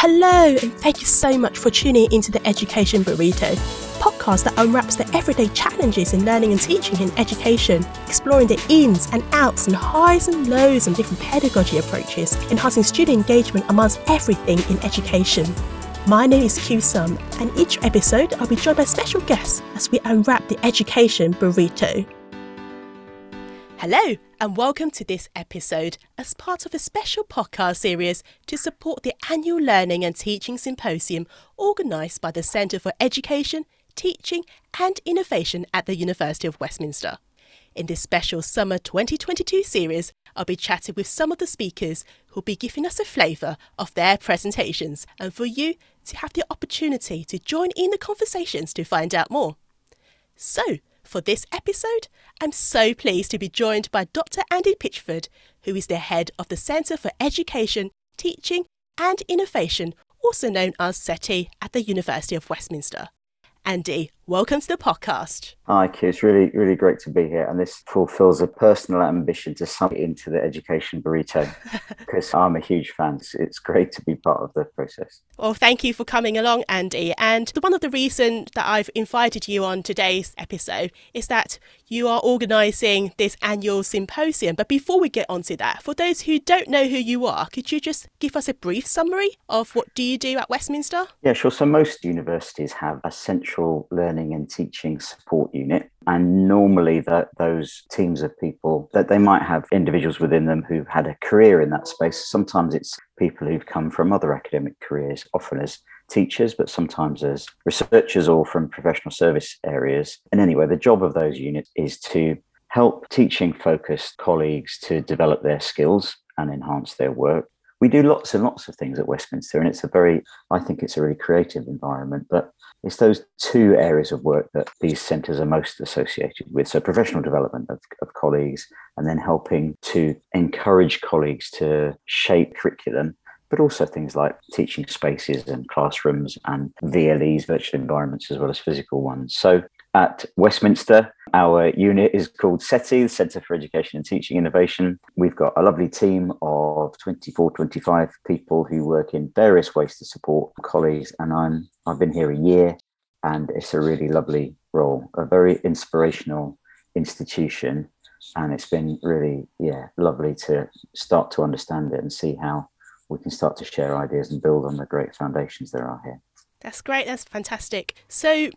Hello, and thank you so much for tuning into the Education Burrito, podcast that unwraps the everyday challenges in learning and teaching in education, exploring the ins and outs and highs and lows and different pedagogy approaches, enhancing student engagement amongst everything in education. My name is Q Sum, and each episode I'll be joined by special guests as we unwrap the education burrito. Hello, and welcome to this episode as part of a special podcast series to support the annual Learning and Teaching Symposium organised by the Centre for Education, Teaching and Innovation at the University of Westminster. In this special summer 2022 series, I'll be chatting with some of the speakers who'll be giving us a flavour of their presentations and for you to have the opportunity to join in the conversations to find out more. So, for this episode, I'm so pleased to be joined by Dr. Andy Pitchford, who is the head of the Centre for Education, Teaching and Innovation, also known as CETI, at the University of Westminster. Andy, welcome to the podcast. Hi, Q. It's really, really great to be here. And this fulfills a personal ambition to sum into the education burrito because I'm a huge fan. It's great to be part of the process. Well, thank you for coming along, Andy. And the one of the reasons that I've invited you on today's episode is that you are organising this annual symposium. But before we get onto that, for those who don't know who you are, could you just give us a brief summary of what do you do at Westminster? Yeah, sure. So most universities have a central learning and teaching support unit. And normally that those teams of people that they might have individuals within them who've had a career in that space. Sometimes it's people who've come from other academic careers, often as teachers, but sometimes as researchers or from professional service areas. And anyway, the job of those units is to help teaching focused colleagues to develop their skills and enhance their work. We do lots and lots of things at Westminster, and it's a very, I think it's a really creative environment. But it's those two areas of work that these centres are most associated with. So, professional development of, of colleagues, and then helping to encourage colleagues to shape curriculum, but also things like teaching spaces and classrooms and VLEs, virtual environments, as well as physical ones. So, at Westminster, our unit is called CETI, the Centre for Education and Teaching Innovation. We've got a lovely team of 24, 25 people who work in various ways to support colleagues. And I'm, I've been here a year and it's a really lovely role, a very inspirational institution. And it's been really, yeah, lovely to start to understand it and see how we can start to share ideas and build on the great foundations there are here. That's great. That's fantastic. So,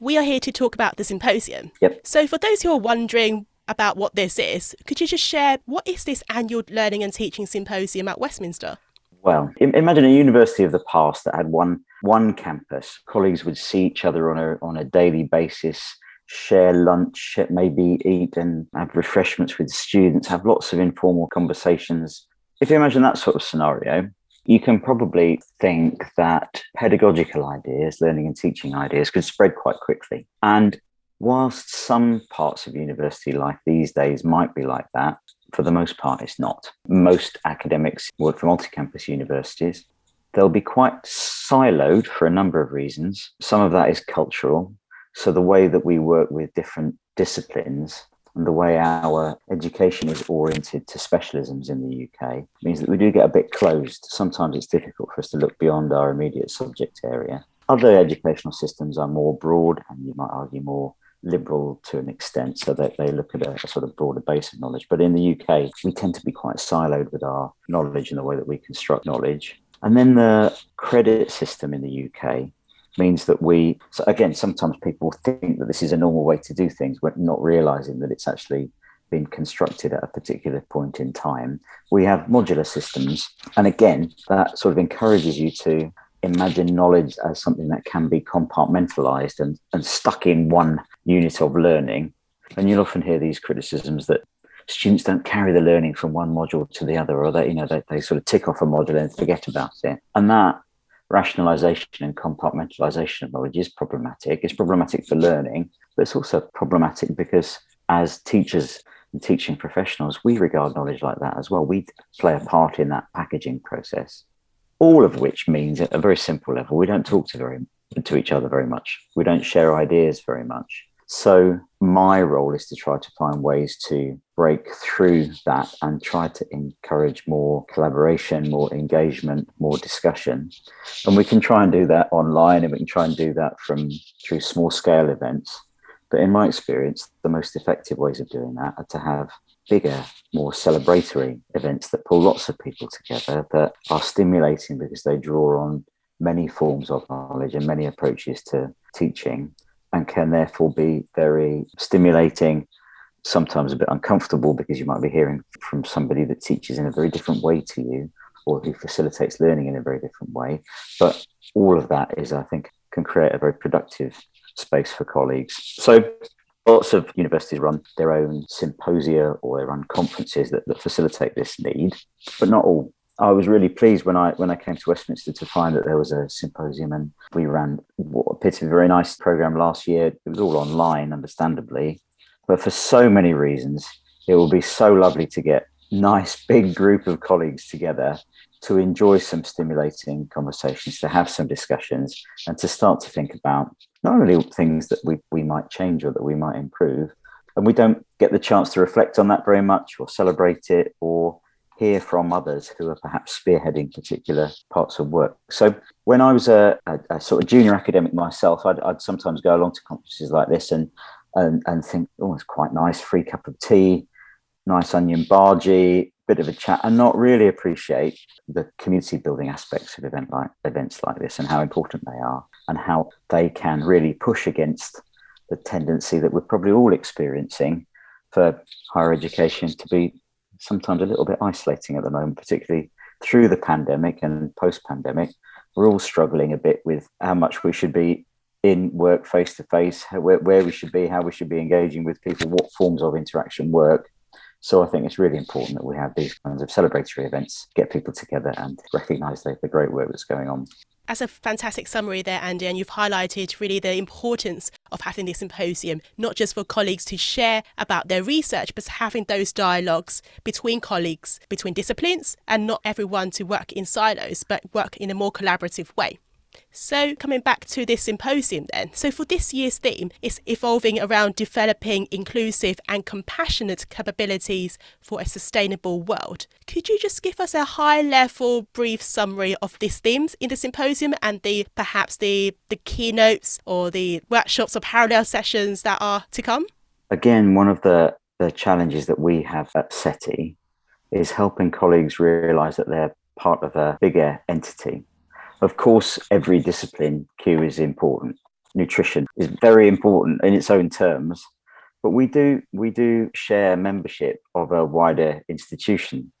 we are here to talk about the symposium. Yep. So, for those who are wondering about what this is, could you just share what is this annual Learning and Teaching Symposium at Westminster? Well, imagine a university of the past that had one one campus. Colleagues would see each other on a on a daily basis, share lunch, maybe eat and have refreshments with students, have lots of informal conversations. If you imagine that sort of scenario, you can probably think that pedagogical ideas, learning and teaching ideas, could spread quite quickly. And whilst some parts of university life these days might be like that, for the most part, it's not. Most academics work for multi campus universities. They'll be quite siloed for a number of reasons. Some of that is cultural. So, the way that we work with different disciplines the way our education is oriented to specialisms in the UK means that we do get a bit closed. Sometimes it's difficult for us to look beyond our immediate subject area. Other educational systems are more broad and you might argue more liberal to an extent so that they look at a, a, sort of broader base of knowledge. But in the UK, we tend to be quite siloed with our knowledge and the way that we construct knowledge. And then the credit system in the UK means that we, so again, sometimes people think that this is a normal way to do things, but not realizing that it's actually been constructed at a particular point in time. We have modular systems. And again, that sort of encourages you to imagine knowledge as something that can be compartmentalized and, and stuck in one unit of learning. And you'll often hear these criticisms that students don't carry the learning from one module to the other, or that, you know, they, they sort of tick off a module and forget about it. And that rationalization and compartmentalization of knowledge is problematic. It's problematic for learning, but it's also problematic because as teachers and teaching professionals, we regard knowledge like that as well. We play a part in that packaging process. All of which means at a very simple level, we don't talk to very to each other very much. We don't share ideas very much. So, my role is to try to find ways to break through that and try to encourage more collaboration, more engagement, more discussion. And we can try and do that online and we can try and do that from through small scale events. But in my experience, the most effective ways of doing that are to have bigger, more celebratory events that pull lots of people together that are stimulating because they draw on many forms of knowledge and many approaches to teaching and can therefore be very stimulating, sometimes a bit uncomfortable because you might be hearing from somebody that teaches in a very different way to you or who facilitates learning in a very different way. But all of that is, I think, can create a very productive space for colleagues. So lots of universities run their own symposia or they run conferences that, that facilitate this need, but not all. I was really pleased when I when I came to Westminster to find that there was a symposium and we ran what appeared to be a very nice program last year. It was all online, understandably, but for so many reasons, it will be so lovely to get nice big group of colleagues together to enjoy some stimulating conversations, to have some discussions, and to start to think about not only things that we, we might change or that we might improve. And we don't get the chance to reflect on that very much or celebrate it or hear from others who are perhaps spearheading particular parts of work. So when I was a, a, a sort of junior academic myself, I'd, I'd, sometimes go along to conferences like this and and, and think, oh, it's quite nice, free cup of tea, nice onion bhaji, bit of a chat, and not really appreciate the community building aspects of event like events like this and how important they are and how they can really push against the tendency that we're probably all experiencing for higher education to be sometimes a little bit isolating at the moment, particularly through the pandemic and post pandemic. We're all struggling a bit with how much we should be in work face to face, where we should be, how we should be engaging with people, what forms of interaction work. So I think it's really important that we have these kinds of celebratory events, get people together and recognise the, the great work that's going on. That's a fantastic summary there, Andy, and you've highlighted really the importance of having this symposium, not just for colleagues to share about their research, but having those dialogues between colleagues, between disciplines, and not everyone to work in silos, but work in a more collaborative way. So, coming back to this symposium then. So, for this year's theme, it's evolving around developing inclusive and compassionate capabilities for a sustainable world. Could you just give us a high level, brief summary of these themes in the symposium and the perhaps the, the keynotes or the workshops or parallel sessions that are to come? Again, one of the, the challenges that we have at CETI is helping colleagues realize that they're part of a bigger entity of course, every discipline Q is important. Nutrition is very important in its own terms, but we do we do share membership of a wider institution.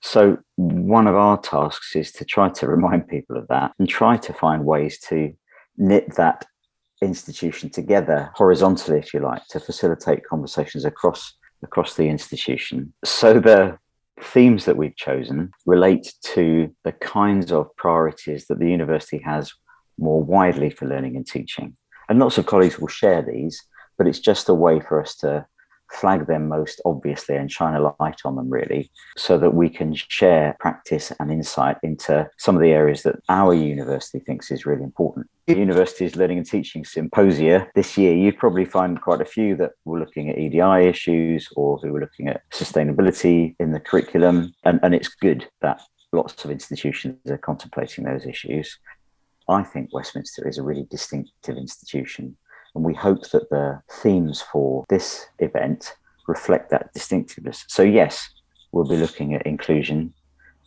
So one of our tasks is to try to remind people of that and try to find ways to knit that institution together horizontally, if you like, to facilitate conversations across across the institution. So the themes that we've chosen relate to the kinds of priorities that the university has more widely for learning and teaching. And lots of colleagues will share these, but it's just a way for us to flag them most obviously and shine a light on them really so that we can share practice and insight into some of the areas that our university thinks is really important. The university's learning and teaching symposia this year, you'd probably find quite a few that were looking at EDI issues or who were looking at sustainability in the curriculum. And, and it's good that lots of institutions are contemplating those issues. I think Westminster is a really distinctive institution and we hope that the themes for this event reflect that distinctiveness. So, yes, we'll be looking at inclusion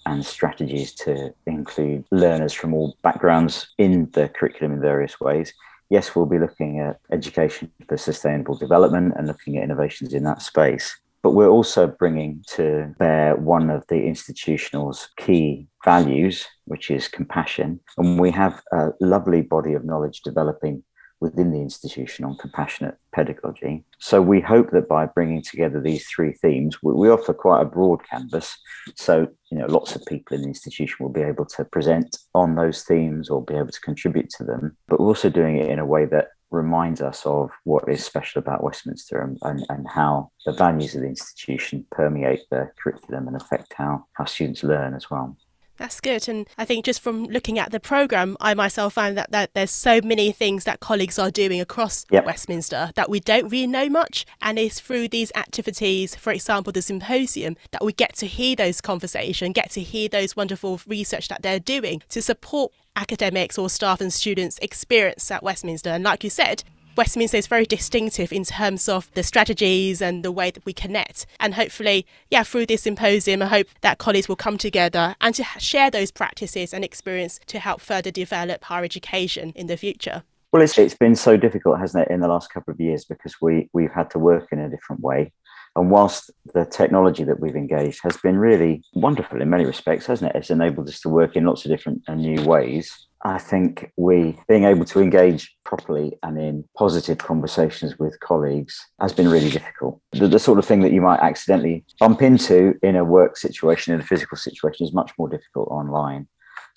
and strategies to include learners from all backgrounds in the curriculum in various ways. Yes, we'll be looking at education for sustainable development and looking at innovations in that space. But we're also bringing to bear one of the institutional's key values, which is compassion. And we have a lovely body of knowledge developing within the institution on compassionate pedagogy. So we hope that by bringing together these three themes, we, we, offer quite a broad canvas. So, you know, lots of people in the institution will be able to present on those themes or be able to contribute to them. But we're also doing it in a way that reminds us of what is special about Westminster and, and, and how the values of the institution permeate the curriculum and affect how, how students learn as well. That's good. And I think just from looking at the programme, I myself found that, that there's so many things that colleagues are doing across yep. Westminster that we don't really know much. And it's through these activities, for example, the symposium, that we get to hear those conversations, get to hear those wonderful research that they're doing to support academics or staff and students experience at Westminster. And like you said, Westminster is very distinctive in terms of the strategies and the way that we connect. And hopefully, yeah, through this symposium, I hope that colleagues will come together and to share those practices and experience to help further develop higher education in the future. Well, it's, it's been so difficult, hasn't it, in the last couple of years because we, we've had to work in a different way. And whilst the technology that we've engaged has been really wonderful in many respects, hasn't it? It's enabled us to work in lots of different and new ways. I think we being able to engage properly and in positive conversations with colleagues has been really difficult. The, the, sort of thing that you might accidentally bump into in a work situation, in a physical situation, is much more difficult online.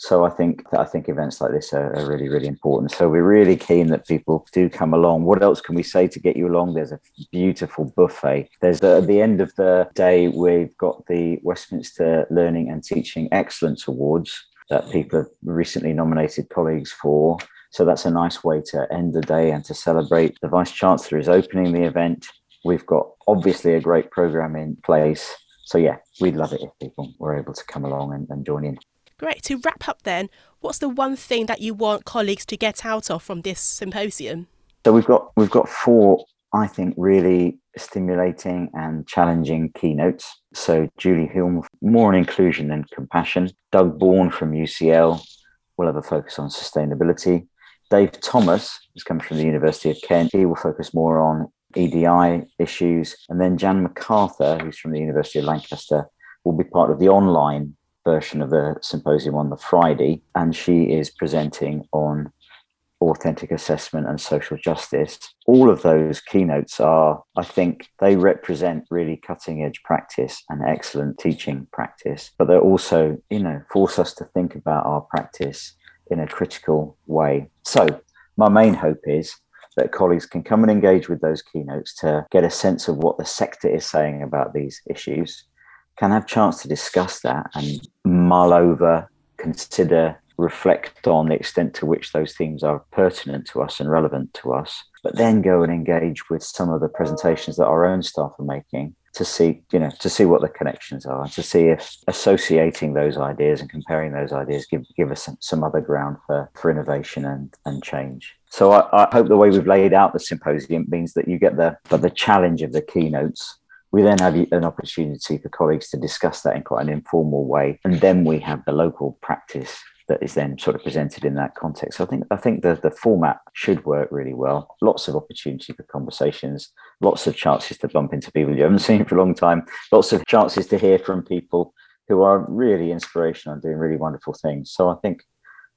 So I think that I think events like this are, are, really really important. So we're really keen that people do come along. What else can we say to get you along? There's a beautiful buffet. There's the, at the end of the day we've got the Westminster Learning and Teaching Excellence Awards that people have recently nominated colleagues for. So that's a nice way to end the day and to celebrate. The Vice Chancellor is opening the event. We've got obviously a great program in place. So, yeah, we'd love it if people were able to come along and, and join in. Great. To wrap up, then, what's the one thing that you want colleagues to get out of from this symposium? So we've got we've got four, I think, really stimulating and challenging keynotes. So Julie Hulme, more on inclusion and compassion. Doug Bourn from UCL will have a focus on sustainability. Dave Thomas, who's coming from the University of Kent, he will focus more on EDI issues. And then Jan McArthur, who's from the University of Lancaster, will be part of the online version of the symposium on the Friday. And she is presenting on authentic assessment and social justice. All of those keynotes are, I think, they represent really cutting edge practice and excellent teaching practice, but they're also, you know, force us to think about our practice in a critical way. So, my main hope is that colleagues can come and engage with those keynotes to get a sense of what the sector is saying about these issues, can have chance to discuss that and mull over, consider reflect on the extent to which those themes are pertinent to us and relevant to us, but then go and engage with some of the presentations that our own staff are making to see, you know, to see what the connections are, to see if associating those ideas and comparing those ideas give give us some, some other ground for, for innovation and, and change. So I, I hope the way we've laid out the symposium means that you get the but the challenge of the keynotes we then have an opportunity for colleagues to discuss that in quite an informal way. And then we have the local practice that is then sort of presented in that context. So I think I think the, the format should work really well. Lots of opportunity for conversations, lots of chances to bump into people you haven't seen for a long time, lots of chances to hear from people who are really inspirational and doing really wonderful things. So I think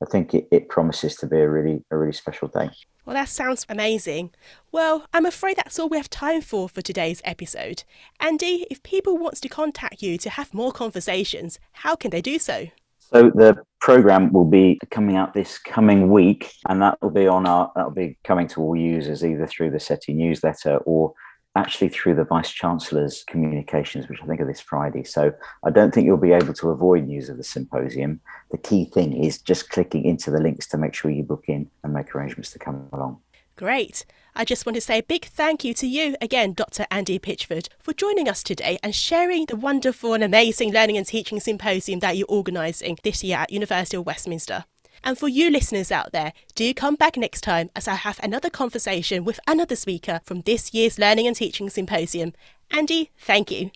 I think it, it promises to be a really a really special day. Well, that sounds amazing. Well, I'm afraid that's all we have time for for today's episode. Andy, if people wants to contact you to have more conversations, how can they do so? So the program will be coming out this coming week, and that will be on our that will be coming to all users either through the CETI newsletter or actually through the vice chancellor's communications, which I think are this Friday. So I don't think you'll be able to avoid news of the symposium. The key thing is just clicking into the links to make sure you book in and make arrangements to come along. Great. I just want to say a big thank you to you again, Dr. Andy Pitchford, for joining us today and sharing the wonderful and amazing learning and teaching symposium that you're organising this year at University of Westminster. And for you listeners out there, do come back next time as I have another conversation with another speaker from this year's Learning and Teaching Symposium. Andy, thank you.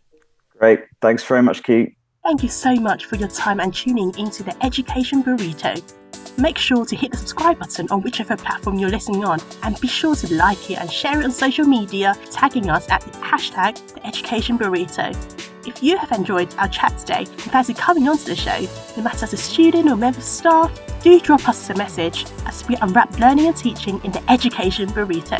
Great. Thanks very much, Keith. Thank you so much for your time and tuning into the Education Burrito. Make sure to hit the subscribe button on whichever platform you're listening on and be sure to like it and share it on social media, tagging us at the hashtag the Education Burrito. If you have enjoyed our chat today and fancy coming onto the show, no matter as a student or member of staff, do drop us a message as we unwrap learning and teaching in the Education Burrito.